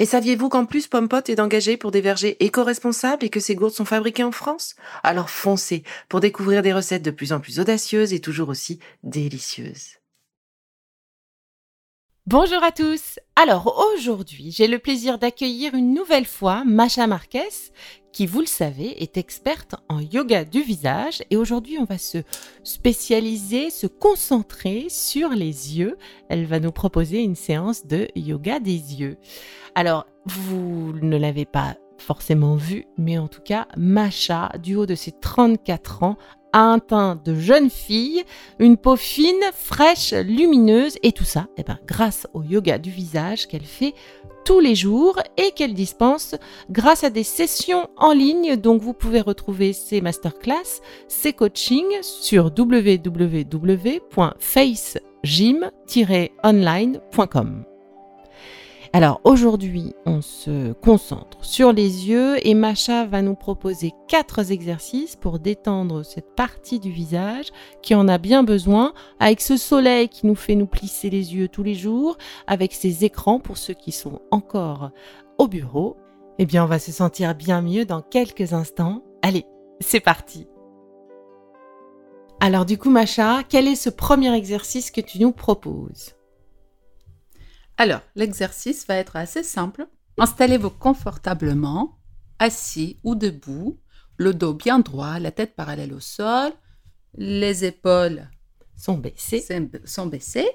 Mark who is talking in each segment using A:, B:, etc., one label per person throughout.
A: Et saviez-vous qu'en plus Pompot est engagé pour des vergers éco-responsables et que ces gourdes sont fabriquées en France? Alors foncez pour découvrir des recettes de plus en plus audacieuses et toujours aussi délicieuses.
B: Bonjour à tous. Alors aujourd'hui, j'ai le plaisir d'accueillir une nouvelle fois Macha Marquez, qui, vous le savez, est experte en yoga du visage. Et aujourd'hui, on va se spécialiser, se concentrer sur les yeux. Elle va nous proposer une séance de yoga des yeux. Alors, vous ne l'avez pas forcément vu, mais en tout cas, Macha, du haut de ses 34 ans, a un teint de jeune fille, une peau fine, fraîche, lumineuse, et tout ça, eh ben, grâce au yoga du visage qu'elle fait tous les jours et qu'elle dispense grâce à des sessions en ligne. Donc vous pouvez retrouver ses masterclass, ses coachings sur www.facegym-online.com. Alors aujourd'hui, on se concentre sur les yeux et Macha va nous proposer quatre exercices pour détendre cette partie du visage qui en a bien besoin avec ce soleil qui nous fait nous plisser les yeux tous les jours, avec ces écrans pour ceux qui sont encore au bureau. Eh bien, on va se sentir bien mieux dans quelques instants. Allez, c'est parti. Alors du coup, Macha, quel est ce premier exercice que tu nous proposes?
C: Alors, l'exercice va être assez simple. Installez-vous confortablement, assis ou debout, le dos bien droit, la tête parallèle au sol, les épaules
B: sont baissées.
C: Sont baissées.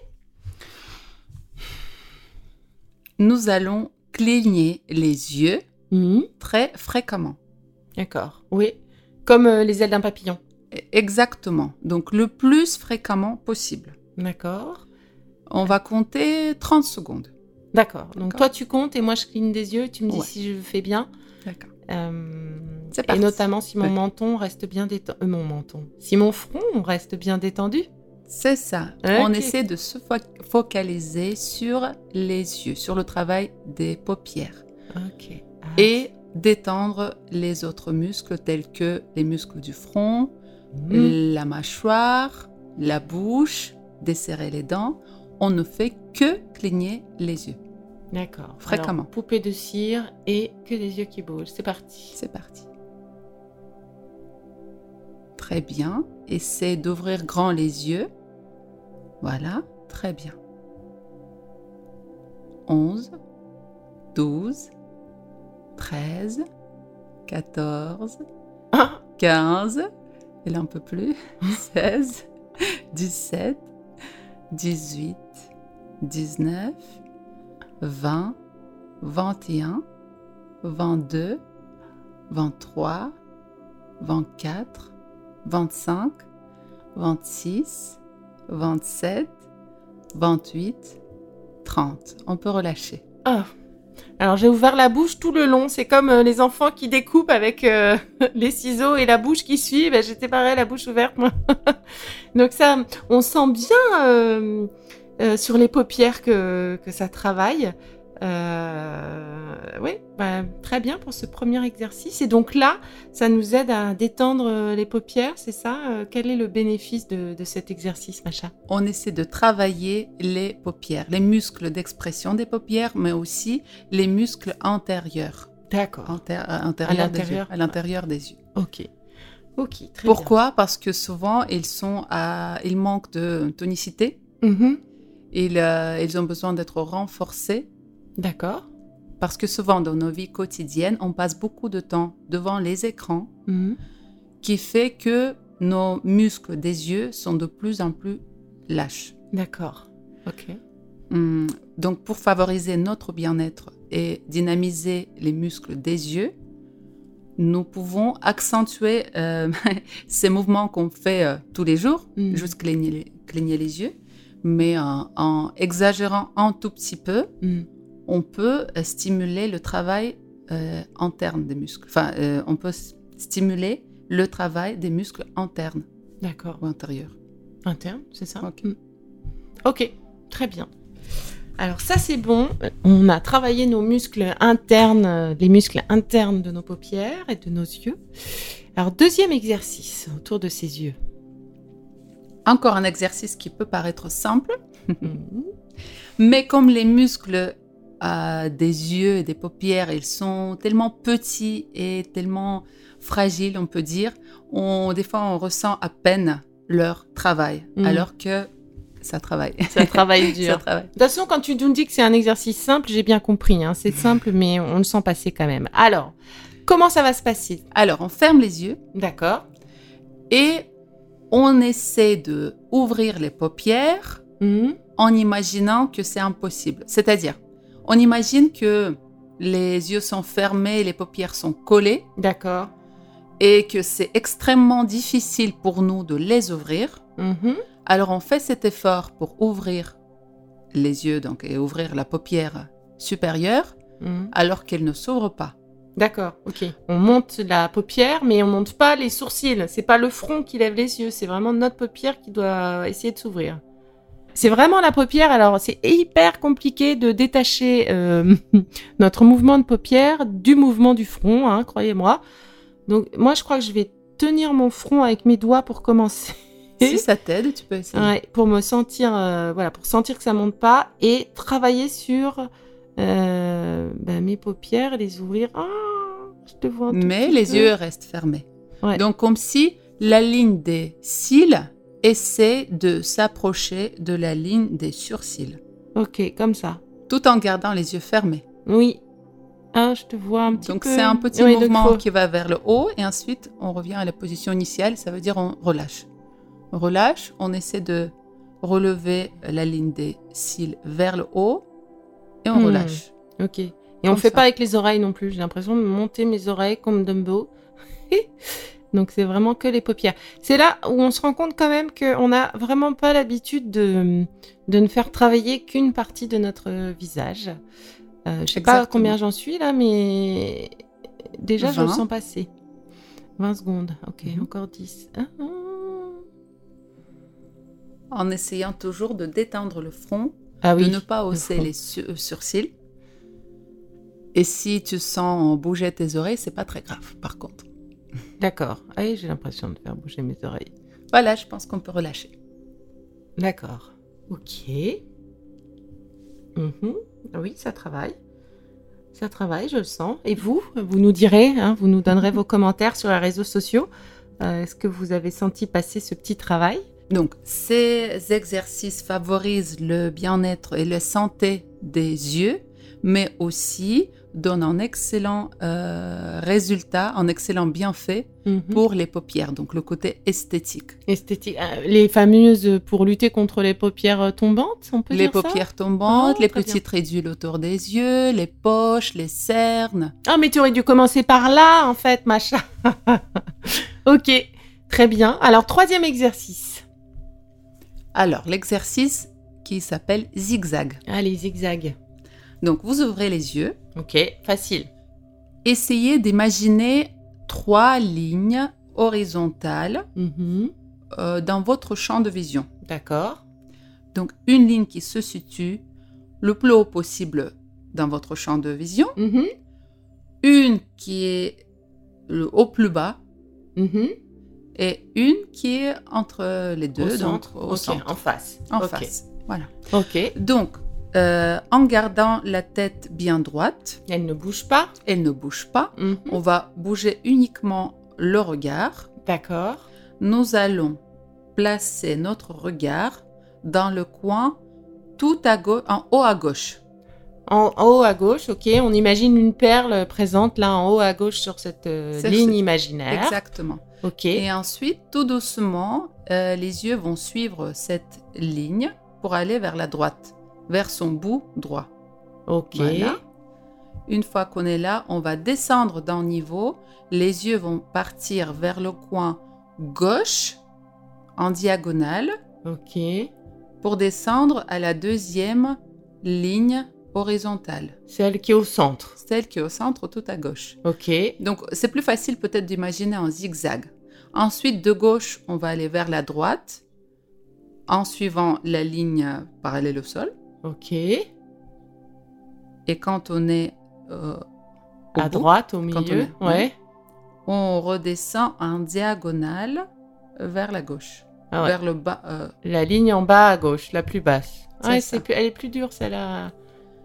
C: Nous allons cligner les yeux
B: mhm.
C: très fréquemment.
B: D'accord. Oui, comme euh, les ailes d'un papillon.
C: Exactement. Donc le plus fréquemment possible.
B: D'accord.
C: On va compter 30 secondes.
B: D'accord. Donc toi, tu comptes et moi, je cligne des yeux. Tu me dis si je fais bien.
C: D'accord.
B: Euh, et notamment si mon menton reste bien détendu. Euh, mon menton. Si mon front reste bien détendu.
C: C'est ça. On essaie de se focaliser sur les yeux, sur le travail des paupières.
B: Ok.
C: Ah. Et détendre les autres muscles tels que les muscles du front, mmh. la mâchoire, la bouche, desserrer les dents on ne fait que cligner les yeux.
B: D'accord.
C: Fréquemment.
B: poupée de cire et que des yeux qui bougent. C'est parti.
C: C'est parti. Très bien. Essaie d'ouvrir grand les yeux. Voilà. Très bien. 11, 12, 13, 14, 15, et là un peu plus, 16, 17, 18, 19, 20, 21, 22, 23, 24, 25, 26, 27, 28, 30. On peut relâcher.
B: Ah. Alors j'ai ouvert la bouche tout le long. C'est comme euh, les enfants qui découpent avec euh, les ciseaux et la bouche qui suit. Ben, J'étais pareil, la bouche ouverte. Donc ça, on sent bien euh, sur les paupières que, que ça travaille. oui, bah, très bien pour ce premier exercice. Et donc là, ça nous aide à détendre les paupières, c'est ça? Quel est le bénéfice de, de cet exercice, Macha?
C: On essaie de travailler les paupières, les muscles d'expression des paupières, mais aussi les muscles antérieurs.
B: D'accord.
C: à l'intérieur des yeux.
B: Ok. Ok,
C: très Pourquoi? Parce que souvent, ils, sont à... ils manquent de tonicité.
B: Mm-hmm.
C: Ils, euh, ils ont besoin d'être renforcés.
B: D'accord.
C: Parce que souvent, dans nos vies quotidiennes, on passe beaucoup de temps devant les écrans,
B: mm-hmm.
C: qui fait que nos muscles des yeux sont de plus en plus lâches.
B: D'accord. Ok.
C: Hum, Donc, pour favoriser notre bien-être et dynamiser les muscles des yeux, nous pouvons accentuer euh, ces mouvements qu'on fait euh, tous les jours,
B: Mm.
C: juste cligner les, cligner les yeux, mais en, en exagérant un tout petit peu,
B: Hmm.
C: on peut euh, stimuler le travail euh, interne des muscles. Enfin, euh, on peut stimuler le travail des muscles internes
B: D'accord.
C: ou intérieurs.
B: Interne, c'est ça
C: Ok.
B: Mm. Ok, très bien. Alors ça c'est bon, on a travaillé nos muscles internes, les muscles internes de nos paupières et de nos yeux. Alors deuxième exercice autour de ces yeux.
C: Encore un exercice qui peut paraître simple,
B: Mhm.
C: mais comme les muscles euh, des yeux et des paupières, ils sont tellement petits et tellement fragiles, on peut dire, on, des fois on ressent à peine leur travail,
B: Mhm.
C: alors que ça travaille.
B: Ça travaille dur.
C: ça travaille.
B: De toute façon, quand tu nous dis que c'est un exercice simple, j'ai bien compris. hein. C'est simple, mais on le sent passer quand même. Alors, comment ça va se passer?
C: Alors, on ferme les yeux
B: D'accord.
C: et on essaie de ouvrir les paupières
B: Mhm.
C: en imaginant que c'est impossible. C'est-à-dire, on imagine que les yeux sont fermés, les paupières sont collées
B: D'accord.
C: et que c'est extrêmement difficile pour nous de les ouvrir.
B: Mhm.
C: Alors on fait cet effort pour ouvrir les yeux donc et ouvrir la paupière supérieure
B: Mhm.
C: alors qu'elle ne s'ouvre pas.
B: D'accord, ok. On monte la paupière, mais on monte pas les sourcils. C'est pas le front qui lève les yeux, c'est vraiment notre paupière qui doit essayer de s'ouvrir. C'est vraiment la paupière. Alors, c'est hyper compliqué de détacher euh, notre mouvement de paupière du mouvement du front, hein, croyez-moi. Donc, moi, je crois que je vais tenir mon front avec mes doigts pour commencer.
C: Si ça t'aide, tu peux essayer.
B: Ouais, pour me sentir, euh, voilà, pour sentir que ça monte pas et travailler sur euh, ben, mes paupières, les ouvrir. Ah, je te vois un tout
C: Mais
B: petit
C: les
B: peu.
C: yeux restent fermés.
B: Ouais.
C: Donc comme si la ligne des cils essaie de s'approcher de la ligne des surcils,
B: Ok, comme ça.
C: tout en gardant les yeux fermés.
B: Oui. Ah, je te vois un petit
C: Donc
B: peu.
C: c'est un petit
B: Oui, donc
C: mouvement
B: faut-
C: qui va vers le haut et ensuite on revient à la position initiale, ça veut dire on relâche. On relâche, on essaie de relever la ligne des cils vers le haut et on
B: Hmm.
C: relâche.
B: Ok. Et on
C: Comme
B: fait
C: ça.
B: pas avec les oreilles non plus. J'ai l'impression de monter mes oreilles comme Dumbo. Donc c'est vraiment que les paupières. C'est là où on se rend compte quand même qu'on n'a vraiment pas l'habitude de, de ne faire travailler qu'une partie de notre visage. Euh, je sais pas combien j'en suis là, mais déjà je le
C: 20.
B: sens passer. 20 secondes. Ok,
C: Mhm.
B: encore 10. Ah, ah.
C: En essayant toujours de détendre le front
B: Ah oui.
C: de ne pas hausser les euh, sourcils. Et si tu sens bouger tes oreilles, c'est pas très grave, par contre.
B: D'accord. Ah oui, j'ai l'impression de faire bouger mes oreilles.
C: Voilà, je pense qu'on peut relâcher.
B: D'accord. Ok. Mhm. Ah Oui, ça travaille. Ça travaille, je le sens. Et vous, vous nous direz, hein, vous nous donnerez vos commentaires sur les réseaux sociaux. Euh, Est-ce que vous avez senti passer ce petit travail?
C: Donc, ces exercices favorisent le bien-être et la santé des yeux, mais aussi donnent un excellent euh, résultat, un excellent bienfait
B: Mhm.
C: pour les paupières, donc le côté esthétique.
B: Esthétique. euh, les fameuses pour lutter contre les paupières euh, tombantes, on peut
C: Les
B: dire ça?
C: paupières tombantes,
B: Oh,
C: les petites ridules autour des yeux, les poches, les cernes.
B: Ah, mais tu aurais dû commencer par là, en fait, machin. ok, très bien. Alors, troisième exercice.
C: Alors, l'exercice qui s'appelle zigzag.
B: Allez, zigzag.
C: Donc, vous ouvrez les yeux,
B: Ok, facile.
C: essayez d'imaginer trois lignes horizontales
B: Mhm.
C: euh, dans votre champ de vision.
B: D'accord.
C: Donc, une ligne qui se situe le plus haut possible dans votre champ de vision,
B: Mhm.
C: une qui est le, au plus bas
B: Mhm.
C: Et une qui est entre les deux,
B: au
C: donc
B: centre.
C: au centre,
B: en face.
C: en face. Voilà.
B: Ok.
C: Donc, euh, en gardant la tête bien droite,
B: Elle ne bouge pas.
C: elle ne bouge pas.
B: Mhm.
C: On va bouger uniquement le regard.
B: D'accord.
C: Nous allons placer notre regard dans le coin tout à gauche, en haut à gauche.
B: En, haut à gauche, ok. On imagine une perle présente là en haut à gauche sur cette euh, ligne imaginaire.
C: Exactement.
B: Ok.
C: Et ensuite, tout doucement, euh, les yeux vont suivre cette ligne pour aller vers la droite, vers son bout droit.
B: Ok.
C: Voilà. Une fois qu'on est là, on va descendre d'un niveau. Les yeux vont partir vers le coin gauche en diagonale
B: Ok.
C: pour descendre à la deuxième ligne horizontale,
B: Celle qui est au centre.
C: celle qui est au centre tout à gauche.
B: Ok.
C: Donc c'est plus facile peut-être d'imaginer en zigzag. Ensuite, de gauche, on va aller vers la droite en suivant la ligne parallèle au sol.
B: Ok.
C: Et quand on est euh, au
B: À
C: bout,
B: droite, au
C: on
B: milieu.
C: est-
B: Ouais.
C: on redescend en diagonale vers la gauche,
B: Ah ouais.
C: vers le bas. euh,
B: La ligne en bas à gauche, la plus basse. Ouais, plus, elle est plus dure celle-là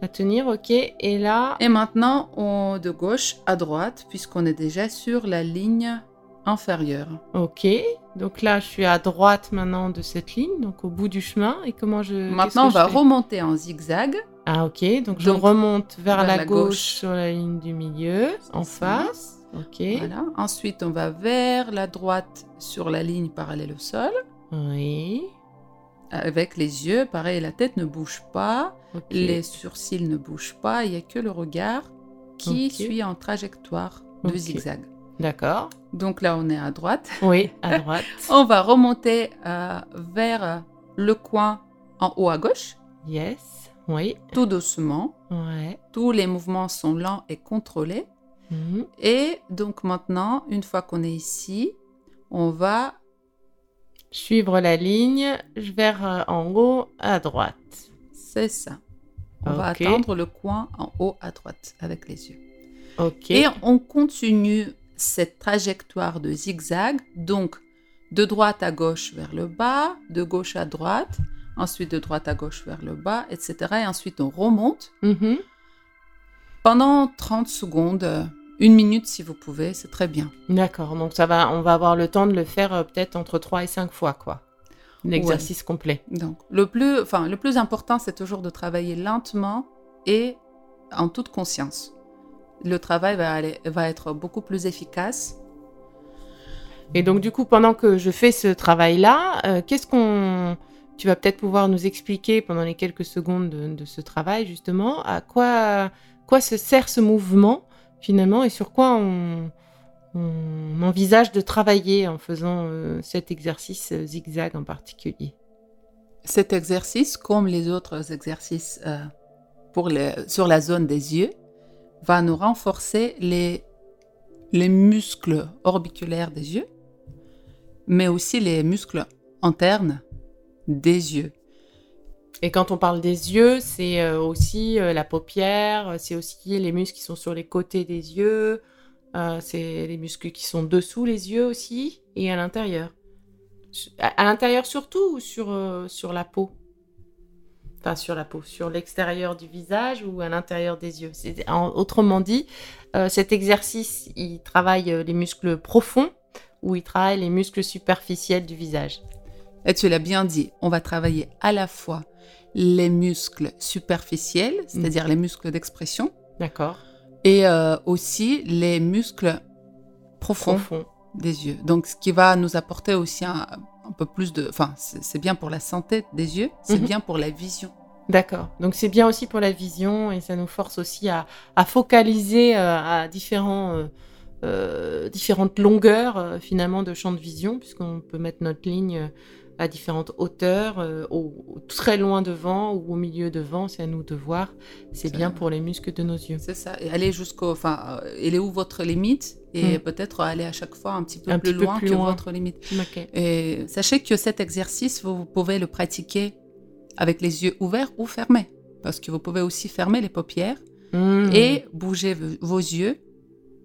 B: à tenir. Ok. Et là.
C: Et maintenant, on de gauche à droite, puisqu'on est déjà sur la ligne inférieure.
B: Ok. Donc là, je suis à droite maintenant de cette ligne, donc au bout du chemin. Et comment je.
C: Maintenant, on
B: je
C: va remonter en zigzag.
B: Ah ok. Donc je remonte vers,
C: vers
B: la,
C: la
B: gauche,
C: gauche.
B: sur la ligne du milieu, en face. Ok.
C: Voilà. Ensuite, on va vers la droite sur la ligne parallèle au sol.
B: Oui.
C: Avec les yeux, pareil, la tête ne bouge pas, les sourcils ne bougent pas, il n'y a que le regard qui suit en trajectoire de zigzag.
B: D'accord.
C: Donc là, on est à droite.
B: Oui, à droite.
C: On va remonter euh, vers le coin en haut à gauche,
B: yes. Oui.
C: tout doucement.
B: Ouais.
C: Tous les mouvements sont lents et contrôlés.
B: Mhm.
C: Et donc maintenant, une fois qu'on est ici, on va
B: Suivre la ligne vers euh, en haut à droite.
C: C'est ça. On va
B: Ok.
C: attendre le coin en haut à droite avec les yeux.
B: Ok.
C: Et on continue cette trajectoire de zigzag, donc de droite à gauche vers le bas, de gauche à droite, ensuite de droite à gauche vers le bas, etc. Et ensuite on remonte
B: Mhm.
C: pendant 30 secondes, euh, une minute si vous pouvez, c'est très bien.
B: D'accord. Donc ça va, on va avoir le temps de le faire euh, peut-être entre 3 et 5 fois, quoi. L'exercice complet.
C: Donc le plus, enfin, le plus important, c'est toujours de travailler lentement et en toute conscience. Le travail va, aller, va être beaucoup plus efficace
B: Et donc du coup, pendant que je fais ce travail-là, euh, qu'est-ce qu'on... Tu vas peut-être pouvoir nous expliquer pendant les quelques secondes de, de ce travail, justement, à quoi, quoi se sert ce mouvement, finalement, et sur quoi on, envisage de travailler en faisant euh, cet exercice euh, zigzag en particulier.
C: Cet exercice, comme les autres exercices euh, sur la zone des yeux, va nous renforcer les muscles orbiculaires des yeux, mais aussi les muscles internes des yeux.
B: Et quand on parle des yeux, c'est euh, aussi euh, la paupière, euh, c'est aussi les muscles qui sont sur les côtés des yeux, c'est les muscles qui sont dessous les yeux aussi, et à l'intérieur. À, l'intérieur surtout ou sur, sur la peau? Enfin, sur la peau, sur l'extérieur du visage ou à l'intérieur des yeux. Autrement dit, cet exercice, il travaille les muscles profonds ou il travaille les muscles superficiels du visage.
C: Et tu l'as bien dit, on va travailler à la fois les muscles superficiels, c'est-à-dire les muscles d'expression,
B: D'accord
C: et euh, aussi les muscles profonds
B: Profond.
C: des yeux. Donc, ce qui va nous apporter aussi un, un peu plus de... Enfin, c'est bien pour la santé des yeux, c'est
B: Mhm.
C: bien pour la vision.
B: D'accord. Donc c'est bien aussi pour la vision et ça nous force aussi à, à focaliser euh, à différents, euh, euh, différentes longueurs euh, finalement de champ de vision puisqu'on peut mettre notre ligne à différentes hauteurs, euh, au, très loin devant ou au milieu devant, c'est à nous de voir. C'est bien pour les muscles de nos yeux.
C: C'est ça. Et aller jusqu'au... Enfin, euh, elle est où votre limite? Et
B: Mm.
C: peut-être aller à chaque fois un petit peu
B: Un
C: plus
B: petit peu
C: loin
B: plus
C: que
B: loin.
C: votre limite. Et sachez que cet exercice, vous, vous pouvez le pratiquer avec les yeux ouverts ou fermés. Parce que vous pouvez aussi fermer les paupières
B: Mhm.
C: et bouger vos yeux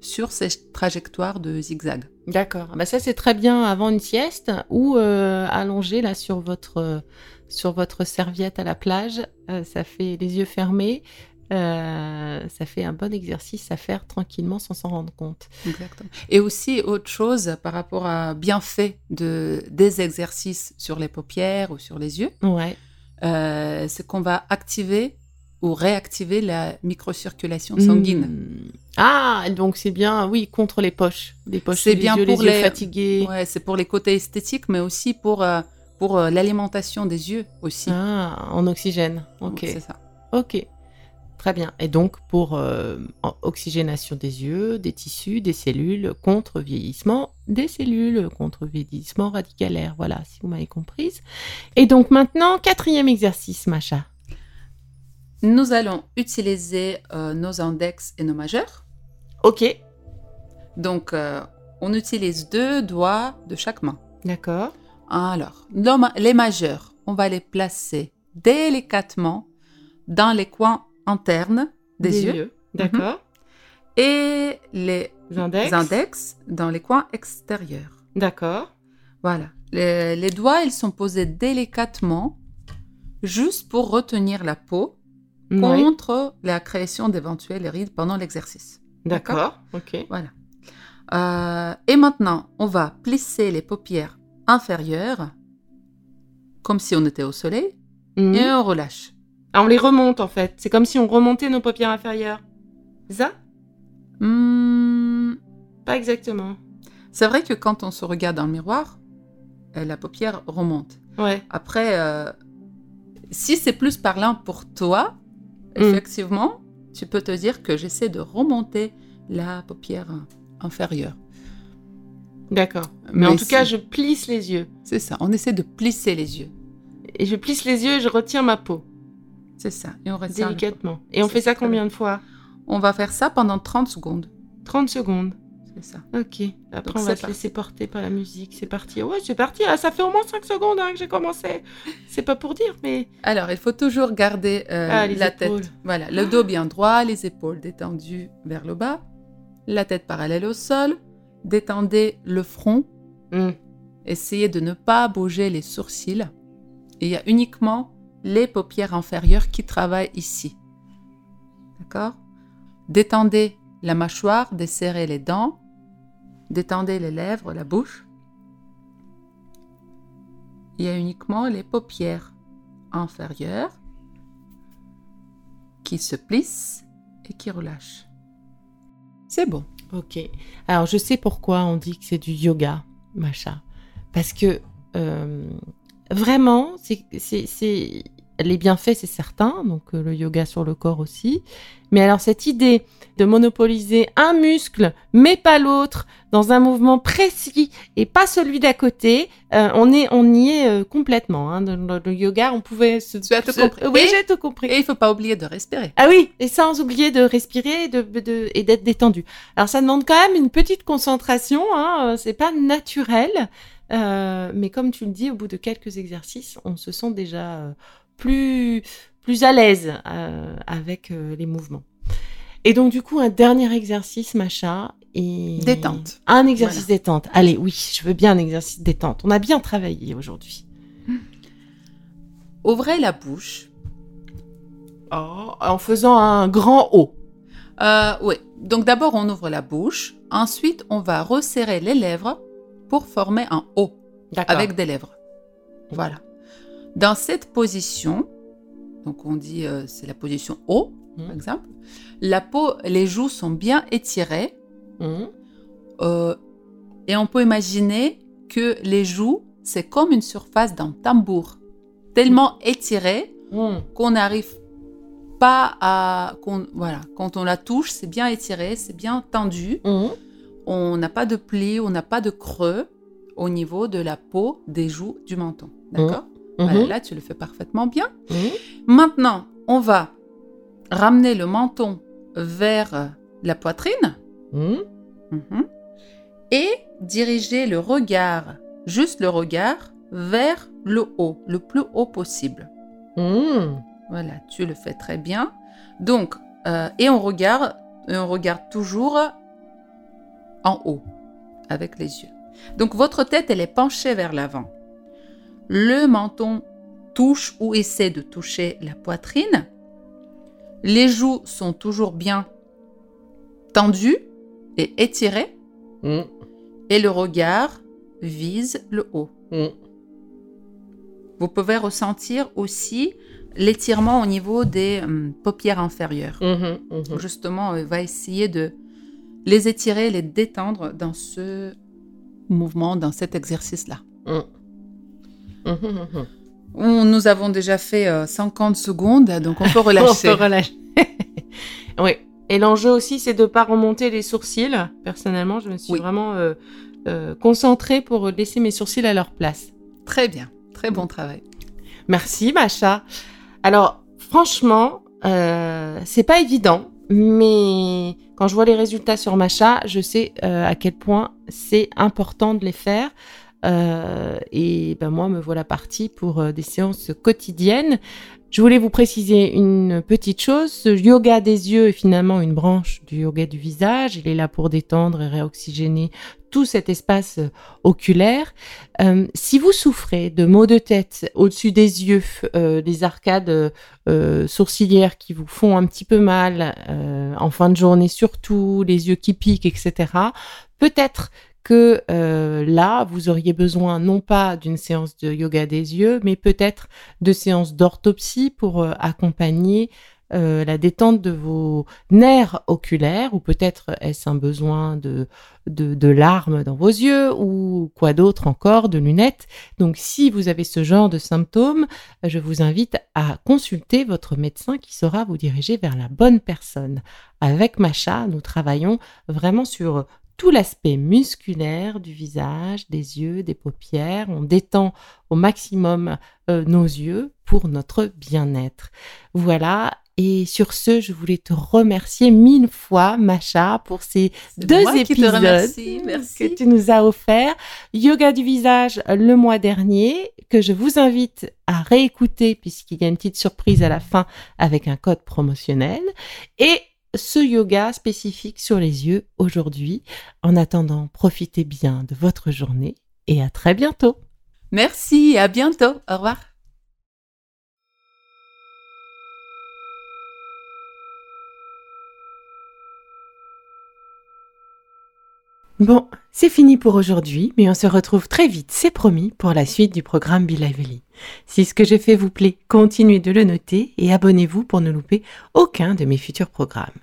C: sur ces trajectoires de zigzag.
B: D'accord. Bah ça c'est très bien avant une sieste ou euh, allongé là sur votre euh, sur votre serviette à la plage. Euh, ça fait les yeux fermés. Euh, ça fait un bon exercice à faire tranquillement sans s'en rendre compte.
C: Exactement. Et aussi, autre chose par rapport à bienfait de, des exercices sur les paupières ou sur les yeux,
B: Ouais.
C: c'est qu'on va activer ou réactiver la microcirculation sanguine.
B: Hmm. Ah, donc c'est bien, oui, contre les poches. Les poches
C: C'est bien
B: yeux,
C: pour
B: les yeux
C: les-
B: fatigués.
C: Ouais, c'est pour les côtés esthétiques, mais aussi pour, euh, pour euh, l'alimentation des yeux aussi.
B: Ah, en oxygène. Ok.
C: C'est ça.
B: Ok. Très bien. Et donc, pour euh, oxygénation des yeux, des tissus, des cellules, contre vieillissement des cellules, contre vieillissement radicalaire. Voilà, si vous m'avez comprise. Et donc, maintenant, quatrième exercice, Macha.
C: Nous allons utiliser euh, nos index et nos majeurs.
B: Ok.
C: Donc, euh, on utilise deux doigts de chaque main.
B: D'accord.
C: Alors, les majeurs, on va les placer délicatement dans les coins internes des, yeux,
B: D'accord.
C: et les
B: Index.
C: index dans les coins extérieurs.
B: D'accord.
C: Voilà. Les, les doigts, ils sont posés délicatement, juste pour retenir la peau
B: Oui.
C: contre la création d'éventuelles rides pendant l'exercice.
B: D'accord. Ok.
C: Voilà. Euh, et maintenant, on va plisser les paupières inférieures, comme si on était au soleil,
B: Mhm.
C: et on relâche.
B: Ah, on les remonte en fait. C'est comme si on remontait nos paupières inférieures. Ça?
C: Hmm,
B: Pas exactement.
C: c'est vrai que quand on se regarde dans le miroir, euh, la paupière remonte.
B: Ouais.
C: Après, euh, si c'est plus parlant pour toi,
B: Mm.
C: effectivement, tu peux te dire que j'essaie de remonter la paupière inférieure.
B: D'accord. Mais, en tout cas, je plisse les yeux.
C: C'est ça, on essaie de plisser les yeux.
B: Et je plisse les yeux et je retiens ma peau.
C: C'est ça, et on retient
B: Délicatement. Et on fait ça combien de fois?
C: On va faire ça pendant 30 secondes.
B: 30 secondes.
C: C'est ça.
B: Ok. Après,
C: Donc,
B: on va se
C: parti.
B: laisser porter par la musique. C'est parti. Ouais, c'est parti. Ah, ça fait au moins 5 secondes hein, que j'ai commencé. C'est pas pour dire, mais.
C: Alors, il faut toujours garder euh,
B: Ah,
C: la
B: épaules.
C: tête. Voilà, le dos bien droit, les épaules détendues vers le bas, la tête parallèle au sol. Détendez le front.
B: Hmm.
C: Essayez de ne pas bouger les sourcils. Et il y a uniquement les paupières inférieures qui travaillent ici. D'accord? Détendez la mâchoire, desserrez les dents. Détendez les lèvres, la bouche. Il y a uniquement les paupières inférieures qui se plissent et qui relâchent. C'est bon.
B: Ok. Alors, je sais pourquoi on dit que c'est du yoga, Macha. Parce que euh, vraiment, c'est, les bienfaits, c'est certain. Donc, euh, le yoga sur le corps aussi. Mais alors, cette idée de monopoliser un muscle, mais pas l'autre, dans un mouvement précis et pas celui d'à côté, euh, on, est, on y est euh, complètement. hein. Dans le, le yoga, on pouvait se.
C: Tu as tout
B: se-
C: compris.
B: Oui, j'ai tout compris.
C: Et il faut pas oublier de respirer.
B: Ah oui, et sans oublier de respirer et de, de- et d'être détendu. Alors ça demande quand même une petite concentration, hein, c'est pas naturel, euh, mais comme tu le dis, au bout de quelques exercices, on se sent déjà plus plus à l'aise euh, avec euh, les mouvements. Et donc du coup, un dernier exercice, Macha, et
C: Détente.
B: Un exercice détente. Allez, oui, je veux bien un exercice détente. On a bien travaillé aujourd'hui.
C: Ouvrez la bouche.
B: Oh, en faisant un grand O.
C: Euh, oui. Donc d'abord, on ouvre la bouche. Ensuite, on va resserrer les lèvres pour former un O avec des lèvres. Voilà. Dans cette position, donc on dit euh, c'est la position
B: Mhm.
C: par exemple. La peau, les joues sont bien étirées
B: Mhm.
C: euh, et on peut imaginer que les joues c'est comme une surface d'un tambour, tellement étirée
B: Mhm.
C: qu'on n'arrive pas à, qu'on- voilà, quand on la touche, c'est bien étiré, c'est bien tendu. On n'a pas de plis, on n'a pas de creux au niveau de la peau, des joues, du menton. D'accord? Voilà,
B: Mhm.
C: Là, tu le fais parfaitement bien.
B: Mhm.
C: Maintenant, on va ramener le menton vers la poitrine
B: Mhm.
C: Et diriger le regard, juste le regard, vers le haut, le plus haut possible. Voilà, tu le fais très bien. Donc, euh, et on regarde, et on regarde toujours en haut avec les yeux. Donc, votre tête, elle est penchée vers l'avant. Le menton touche ou essaie de toucher la poitrine. Les joues sont toujours bien tendues et étirées.
B: Mhm.
C: Et le regard vise le haut.
B: Mhm.
C: Vous pouvez ressentir aussi l'étirement au niveau des hum, paupières inférieures. Justement, on va essayer de les étirer, les détendre dans ce mouvement, dans cet exercice-là.
B: Mhm.
C: Nous avons déjà fait 50 secondes, donc on peut relâcher.
B: on peut relâcher. oui. Et l'enjeu aussi, c'est de ne pas remonter les sourcils. Personnellement, je me suis vraiment concentrée pour laisser mes sourcils à leur place.
C: Très bien. Très bon travail.
B: Merci, Macha. Alors, franchement, euh, c'est pas évident, mais quand je vois les résultats sur Macha, je sais euh, à quel point c'est important de les faire. Euh, et ben moi, me voilà partie pour euh, des séances quotidiennes. Je voulais vous préciser une petite chose. Ce yoga des yeux est finalement une branche du yoga du visage. Il est là pour détendre et réoxygéner tout cet espace euh, oculaire. Si vous souffrez de maux de tête au-dessus des yeux, des arcades sourcilières qui vous font un petit peu mal en fin de journée surtout, les yeux qui piquent, etc., peut-être que euh, là, vous auriez besoin non pas d'une séance de yoga des yeux, mais peut-être de séances d'orthopsie pour euh, accompagner euh, la détente de vos nerfs oculaires, ou peut-être est-ce un besoin de, de, de, larmes dans vos yeux, ou quoi d'autre encore, de lunettes. Donc si vous avez ce genre de symptômes, je vous invite à consulter votre médecin qui saura vous diriger vers la bonne personne. Avec Macha, nous travaillons vraiment sur tout l'aspect musculaire du visage, des yeux, des paupières. On détend au maximum euh, nos yeux pour notre bien-être. Voilà. Et sur ce, je voulais te remercier mille fois, Macha, pour ces deux épisodes que tu nous as offerts. Yoga du visage le mois dernier, que je vous invite à réécouter puisqu'il y a une petite surprise à la fin avec un code promotionnel. Et ce yoga spécifique sur les yeux aujourd'hui. En attendant, profitez bien de votre journée et à très bientôt.
C: Merci, à bientôt. Au revoir.
D: Bon, c'est fini pour aujourd'hui, mais on se retrouve très vite, c'est promis, pour la suite du programme Be Lively. Si ce que j'ai fait vous plaît, continuez de le noter et abonnez-vous pour ne louper aucun de mes futurs programmes.